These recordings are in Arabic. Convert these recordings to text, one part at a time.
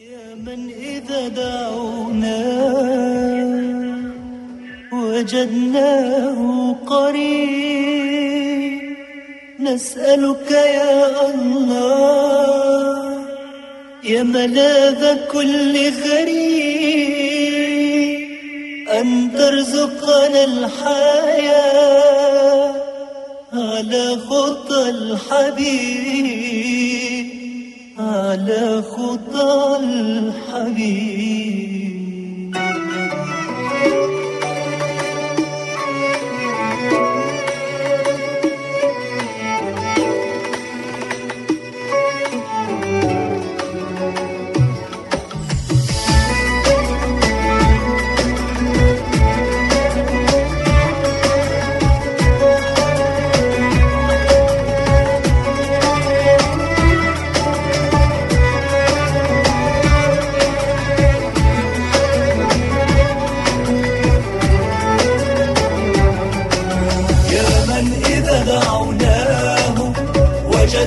يا من إذا دعونا وجدناه قريب نسألك يا الله يا ملاذ كل غريب أن ترزقنا الحياة على خطى الحبيب. على خطى الحبيب.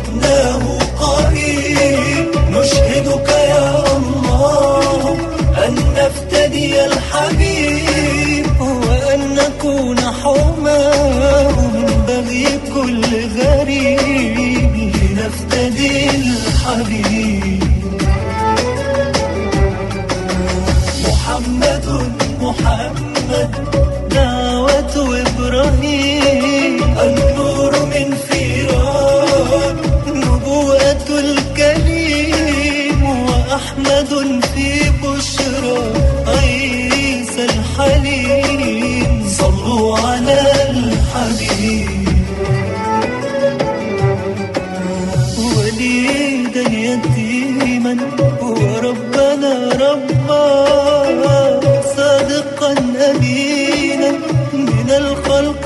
وجدناه قريب. نشهدك يا الله أن نفتدي الحبيب وأن نكون حماه من بغي كل غريب لنفتدي الحبيب. محمد محمد دعوة إبراهيم. وربنا ربا صادقا امينا من الخلق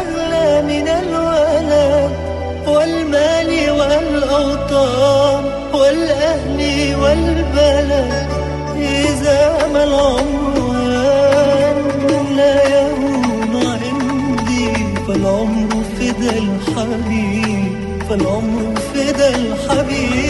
أغلى من الولد والمال والأوطان والأهل والبلد إذا ما العنوان لا يهون عندي فالعمر فدا الحبيب فالعمر فدا الحبيب.